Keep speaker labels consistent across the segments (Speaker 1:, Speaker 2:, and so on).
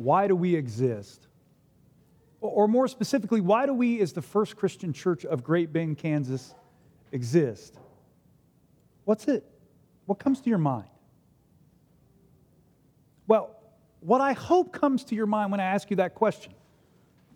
Speaker 1: why do we exist? Or more specifically, why do we, as the First Christian Church of Great Bend, Kansas, exist? What's it? What comes to your mind? Well, what I hope comes to your mind when I ask you that question.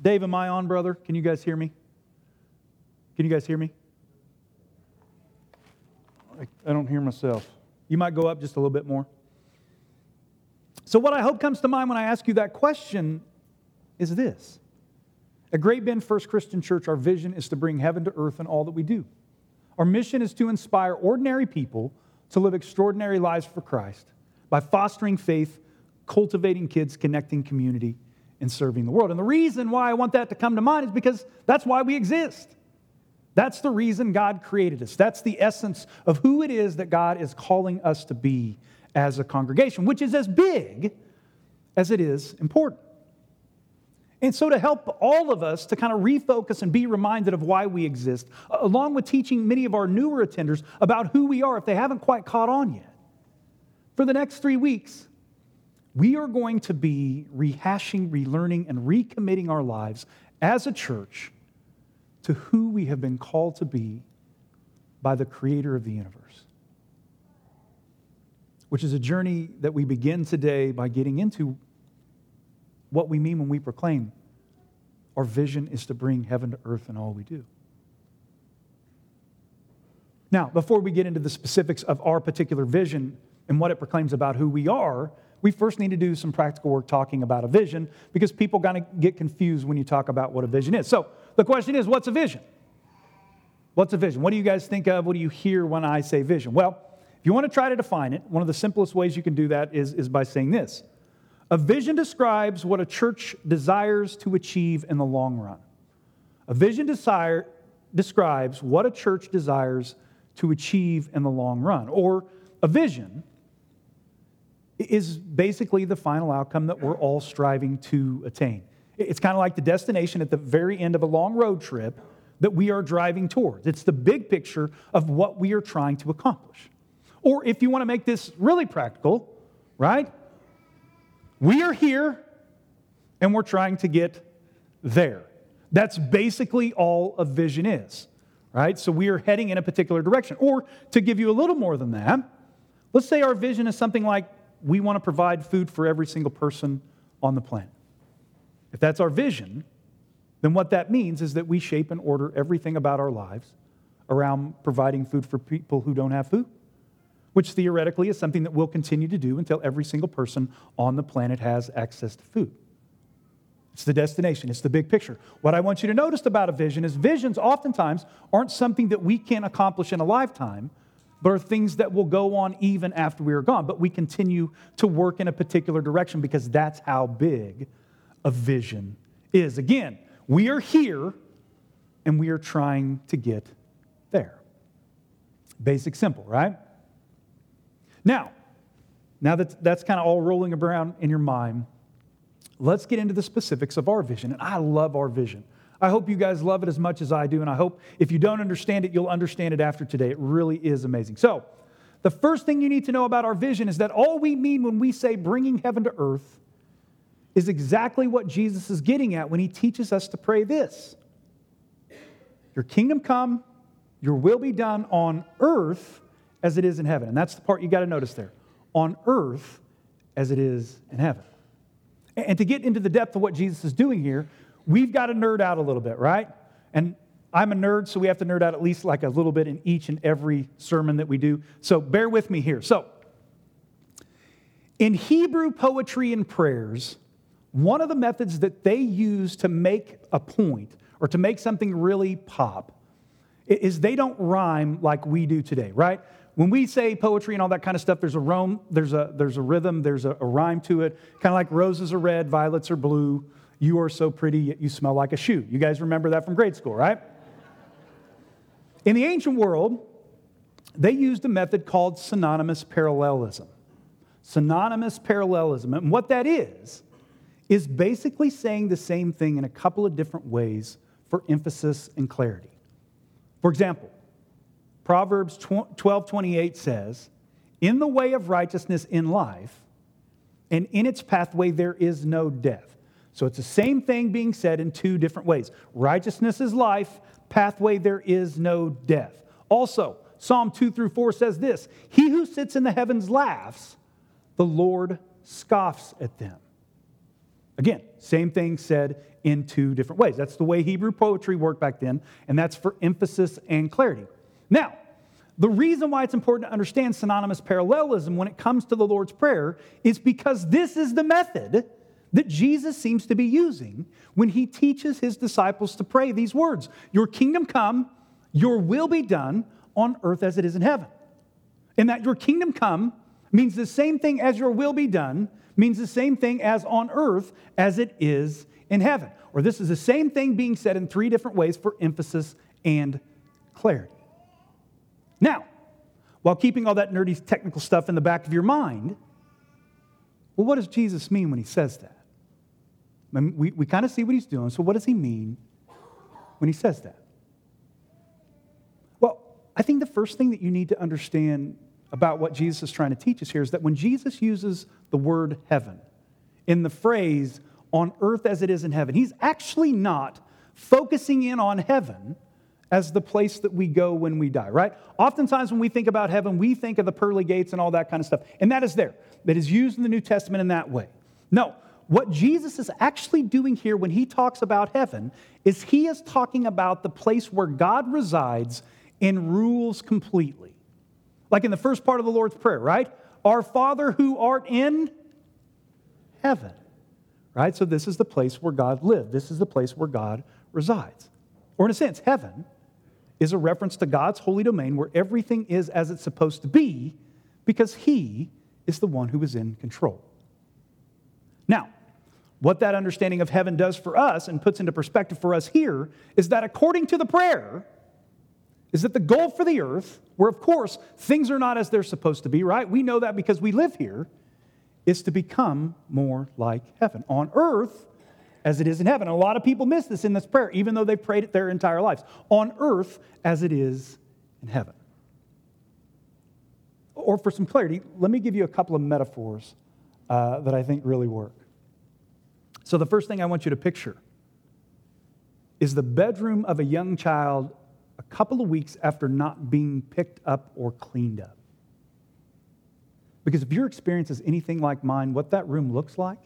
Speaker 1: Dave, am I on, brother? Can you guys hear me? Can you guys hear me? I don't hear myself. You might go up just a little bit more. So, what I hope comes to mind when I ask you that question is this At Great Bend First Christian Church, our vision is to bring heaven to earth in all that we do. Our mission is to inspire ordinary people to live extraordinary lives for Christ by fostering faith, cultivating kids, connecting community, and serving the world. And the reason why I want that to come to mind is because that's why we exist. That's the reason God created us. That's the essence of who it is that God is calling us to be as a congregation, which is as big as it is important. And so, to help all of us to kind of refocus and be reminded of why we exist, along with teaching many of our newer attenders about who we are if they haven't quite caught on yet, for the next three weeks, we are going to be rehashing, relearning, and recommitting our lives as a church to who we have been called to be by the creator of the universe which is a journey that we begin today by getting into what we mean when we proclaim our vision is to bring heaven to earth in all we do. Now, before we get into the specifics of our particular vision and what it proclaims about who we are, we first need to do some practical work talking about a vision because people kind of get confused when you talk about what a vision is. So, the question is what's a vision? What's a vision? What do you guys think of? What do you hear when I say vision? Well, if you want to try to define it, one of the simplest ways you can do that is, is by saying this A vision describes what a church desires to achieve in the long run. A vision desire, describes what a church desires to achieve in the long run. Or a vision is basically the final outcome that we're all striving to attain. It's kind of like the destination at the very end of a long road trip that we are driving towards. It's the big picture of what we are trying to accomplish. Or if you want to make this really practical, right? We are here and we're trying to get there. That's basically all a vision is, right? So we are heading in a particular direction. Or to give you a little more than that, let's say our vision is something like we want to provide food for every single person on the planet. If that's our vision, then what that means is that we shape and order everything about our lives around providing food for people who don't have food which theoretically is something that we'll continue to do until every single person on the planet has access to food. It's the destination, it's the big picture. What I want you to notice about a vision is visions oftentimes aren't something that we can accomplish in a lifetime, but are things that will go on even after we are gone. But we continue to work in a particular direction because that's how big a vision is. Again, we are here and we are trying to get there. Basic, simple, right? Now, now that that's kind of all rolling around in your mind, let's get into the specifics of our vision. And I love our vision. I hope you guys love it as much as I do. And I hope if you don't understand it, you'll understand it after today. It really is amazing. So, the first thing you need to know about our vision is that all we mean when we say bringing heaven to earth is exactly what Jesus is getting at when he teaches us to pray this Your kingdom come, your will be done on earth as it is in heaven. And that's the part you got to notice there on earth as it is in heaven. And to get into the depth of what Jesus is doing here, we've got to nerd out a little bit, right? And I'm a nerd, so we have to nerd out at least like a little bit in each and every sermon that we do. So bear with me here. So, in Hebrew poetry and prayers, one of the methods that they use to make a point or to make something really pop is they don't rhyme like we do today, right? When we say poetry and all that kind of stuff, there's a, rhyme, there's a, there's a rhythm, there's a, a rhyme to it, kind of like roses are red, violets are blue. You are so pretty, yet you smell like a shoe. You guys remember that from grade school, right? In the ancient world, they used a method called synonymous parallelism. Synonymous parallelism. And what that is, is basically saying the same thing in a couple of different ways for emphasis and clarity. For example, Proverbs 12 28 says, In the way of righteousness in life, and in its pathway there is no death. So it's the same thing being said in two different ways. Righteousness is life, pathway there is no death. Also, Psalm 2 through 4 says this He who sits in the heavens laughs, the Lord scoffs at them. Again, same thing said in two different ways. That's the way Hebrew poetry worked back then, and that's for emphasis and clarity. Now, the reason why it's important to understand synonymous parallelism when it comes to the Lord's Prayer is because this is the method that Jesus seems to be using when he teaches his disciples to pray these words Your kingdom come, your will be done on earth as it is in heaven. And that your kingdom come means the same thing as your will be done, means the same thing as on earth as it is in heaven. Or this is the same thing being said in three different ways for emphasis and clarity. Now, while keeping all that nerdy technical stuff in the back of your mind, well, what does Jesus mean when he says that? I mean, we, we kind of see what he's doing, so what does he mean when he says that? Well, I think the first thing that you need to understand about what Jesus is trying to teach us here is that when Jesus uses the word heaven in the phrase on earth as it is in heaven, he's actually not focusing in on heaven as the place that we go when we die, right? Oftentimes when we think about heaven, we think of the pearly gates and all that kind of stuff. And that is there. That is used in the New Testament in that way. No, what Jesus is actually doing here when he talks about heaven is he is talking about the place where God resides and rules completely. Like in the first part of the Lord's Prayer, right? Our Father who art in heaven, right? So this is the place where God lived. This is the place where God resides. Or in a sense, heaven is a reference to God's holy domain where everything is as it's supposed to be because He is the one who is in control. Now, what that understanding of heaven does for us and puts into perspective for us here is that according to the prayer, is that the goal for the earth, where of course things are not as they're supposed to be, right? We know that because we live here, is to become more like heaven. On earth, as it is in heaven. A lot of people miss this in this prayer, even though they've prayed it their entire lives. On earth, as it is in heaven. Or for some clarity, let me give you a couple of metaphors uh, that I think really work. So, the first thing I want you to picture is the bedroom of a young child a couple of weeks after not being picked up or cleaned up. Because if your experience is anything like mine, what that room looks like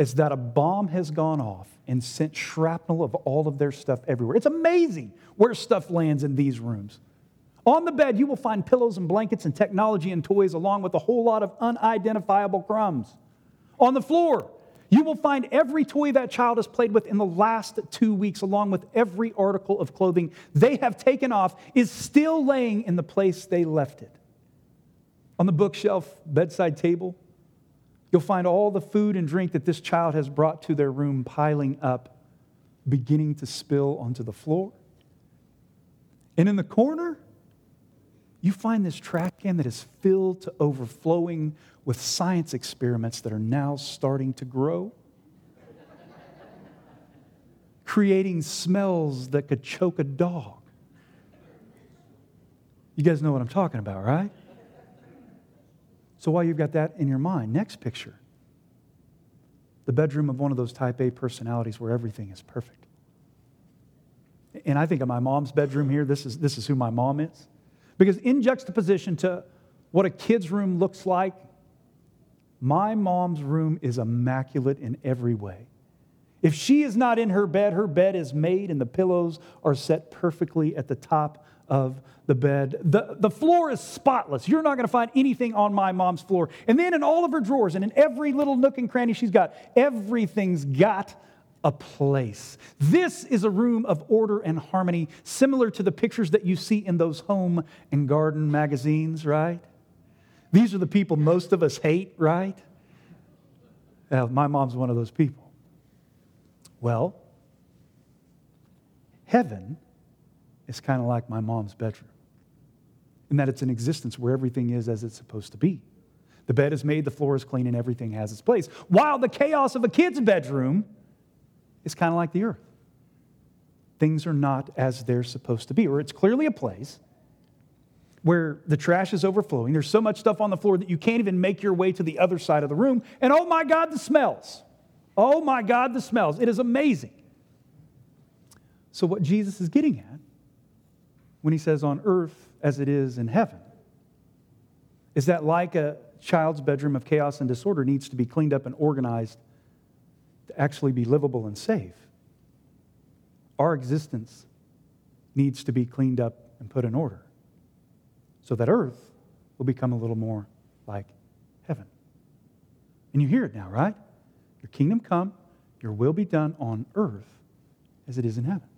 Speaker 1: is that a bomb has gone off and sent shrapnel of all of their stuff everywhere. It's amazing where stuff lands in these rooms. On the bed, you will find pillows and blankets and technology and toys, along with a whole lot of unidentifiable crumbs. On the floor, you will find every toy that child has played with in the last two weeks, along with every article of clothing they have taken off, is still laying in the place they left it. On the bookshelf, bedside table, you'll find all the food and drink that this child has brought to their room piling up, beginning to spill onto the floor. And in the corner, you find this trash can that is filled to overflowing with science experiments that are now starting to grow, creating smells that could choke a dog. You guys know what I'm talking about, right? So while you've got that in your mind, next picture the bedroom of one of those type A personalities where everything is perfect. And I think of my mom's bedroom here. This is, this is who my mom is. Because in juxtaposition to what a kid's room looks like, my mom's room is immaculate in every way. If she is not in her bed, her bed is made and the pillows are set perfectly at the top of the bed. The, the floor is spotless. You're not going to find anything on my mom's floor. And then in all of her drawers and in every little nook and cranny she's got, everything's got a place. This is a room of order and harmony, similar to the pictures that you see in those home and garden magazines, right? These are the people most of us hate, right? My mom's one of those people. Well, heaven is kind of like my mom's bedroom in that it's an existence where everything is as it's supposed to be. The bed is made, the floor is clean, and everything has its place. While the chaos of a kid's bedroom is kind of like the earth. Things are not as they're supposed to be, or it's clearly a place where the trash is overflowing. There's so much stuff on the floor that you can't even make your way to the other side of the room. And oh my God, the smells. Oh my God, the smells. It is amazing. So, what Jesus is getting at when he says on earth as it is in heaven is that, like a child's bedroom of chaos and disorder needs to be cleaned up and organized to actually be livable and safe, our existence needs to be cleaned up and put in order so that earth will become a little more like heaven. And you hear it now, right? Your kingdom come, your will be done on earth as it is in heaven.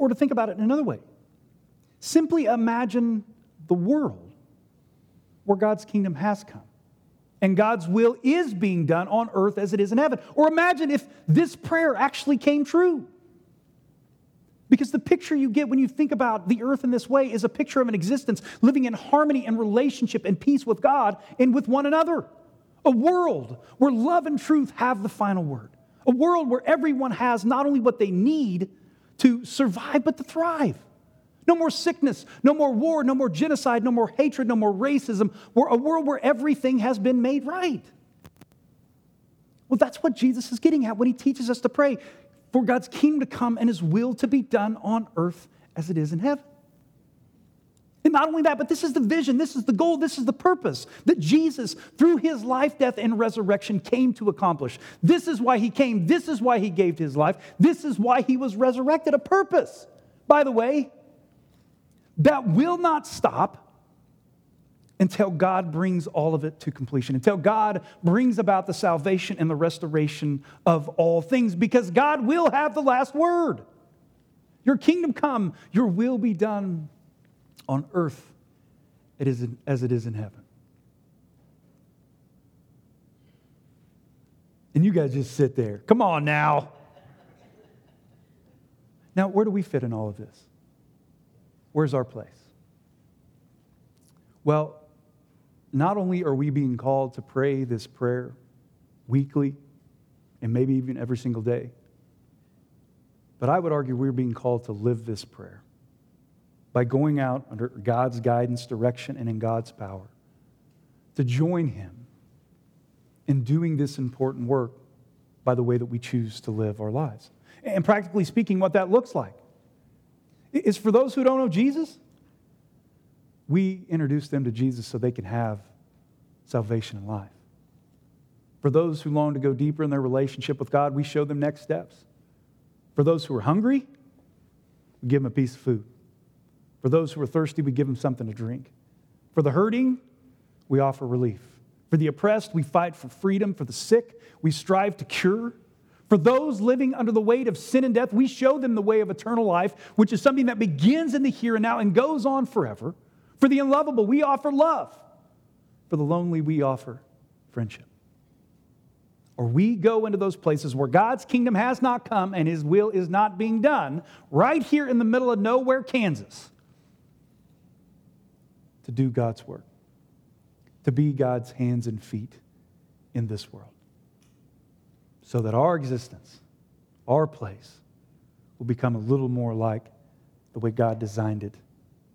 Speaker 1: Or to think about it in another way, simply imagine the world where God's kingdom has come and God's will is being done on earth as it is in heaven. Or imagine if this prayer actually came true. Because the picture you get when you think about the earth in this way is a picture of an existence living in harmony and relationship and peace with God and with one another. A world where love and truth have the final word. A world where everyone has not only what they need to survive, but to thrive. No more sickness, no more war, no more genocide, no more hatred, no more racism. We're a world where everything has been made right. Well, that's what Jesus is getting at when he teaches us to pray for God's kingdom to come and his will to be done on earth as it is in heaven. And not only that, but this is the vision, this is the goal, this is the purpose that Jesus, through his life, death, and resurrection, came to accomplish. This is why he came. This is why he gave his life. This is why he was resurrected. A purpose. By the way, that will not stop until God brings all of it to completion, until God brings about the salvation and the restoration of all things, because God will have the last word. Your kingdom come, your will be done on earth it is as it is in heaven. And you guys just sit there. Come on now. Now, where do we fit in all of this? Where's our place? Well, not only are we being called to pray this prayer weekly and maybe even every single day, but I would argue we're being called to live this prayer by going out under God's guidance, direction, and in God's power to join Him in doing this important work by the way that we choose to live our lives. And practically speaking, what that looks like is for those who don't know Jesus, we introduce them to Jesus so they can have salvation and life. For those who long to go deeper in their relationship with God, we show them next steps. For those who are hungry, we give them a piece of food. For those who are thirsty, we give them something to drink. For the hurting, we offer relief. For the oppressed, we fight for freedom. For the sick, we strive to cure. For those living under the weight of sin and death, we show them the way of eternal life, which is something that begins in the here and now and goes on forever. For the unlovable, we offer love. For the lonely, we offer friendship. Or we go into those places where God's kingdom has not come and his will is not being done, right here in the middle of nowhere, Kansas, to do God's work, to be God's hands and feet in this world so that our existence, our place, will become a little more like the way God designed it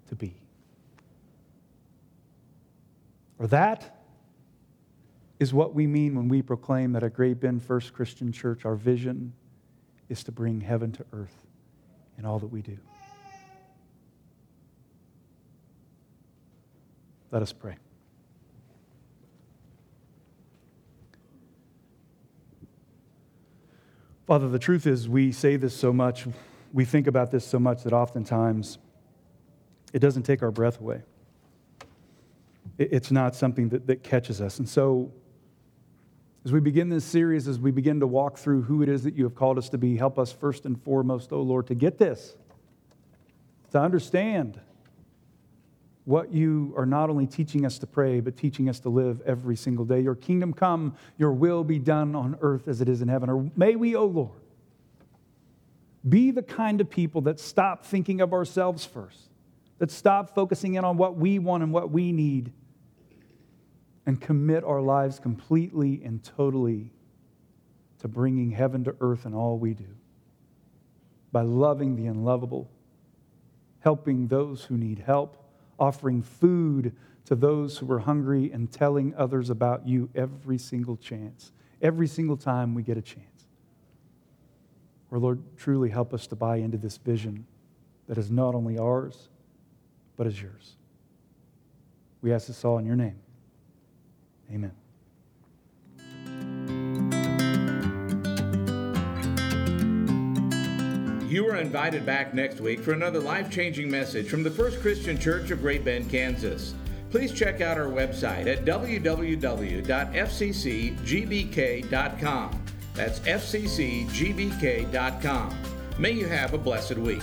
Speaker 1: to be. Or that is what we mean when we proclaim that at Great Bend First Christian Church, our vision is to bring heaven to earth in all that we do. Let us pray. Father, the truth is, we say this so much, we think about this so much that oftentimes it doesn't take our breath away. It's not something that, that catches us. And so, As we begin this series, as we begin to walk through who it is that you have called us to be, help us first and foremost, O oh Lord, to get this, to understand what you are not only teaching us to pray, but teaching us to live every single day. Your kingdom come, your will be done on earth as it is in heaven. Or may we, O oh Lord, be the kind of people that stop thinking of ourselves first, that stop focusing in on what we want and what we need and commit our lives completely and totally to bringing heaven to earth in all we do by loving the unlovable, helping those who need help, offering food to those who are hungry, and telling others about you every single chance, every single time we get a chance. Or, Lord, truly help us to buy into this vision that is not only ours, but is yours. We ask this all in your name. Amen.
Speaker 2: You are invited back next week for another life changing message from the First Christian Church of Great Bend, Kansas. Please check out our website at www.fccgbk.com. That's fccgbk.com. May you have a blessed week.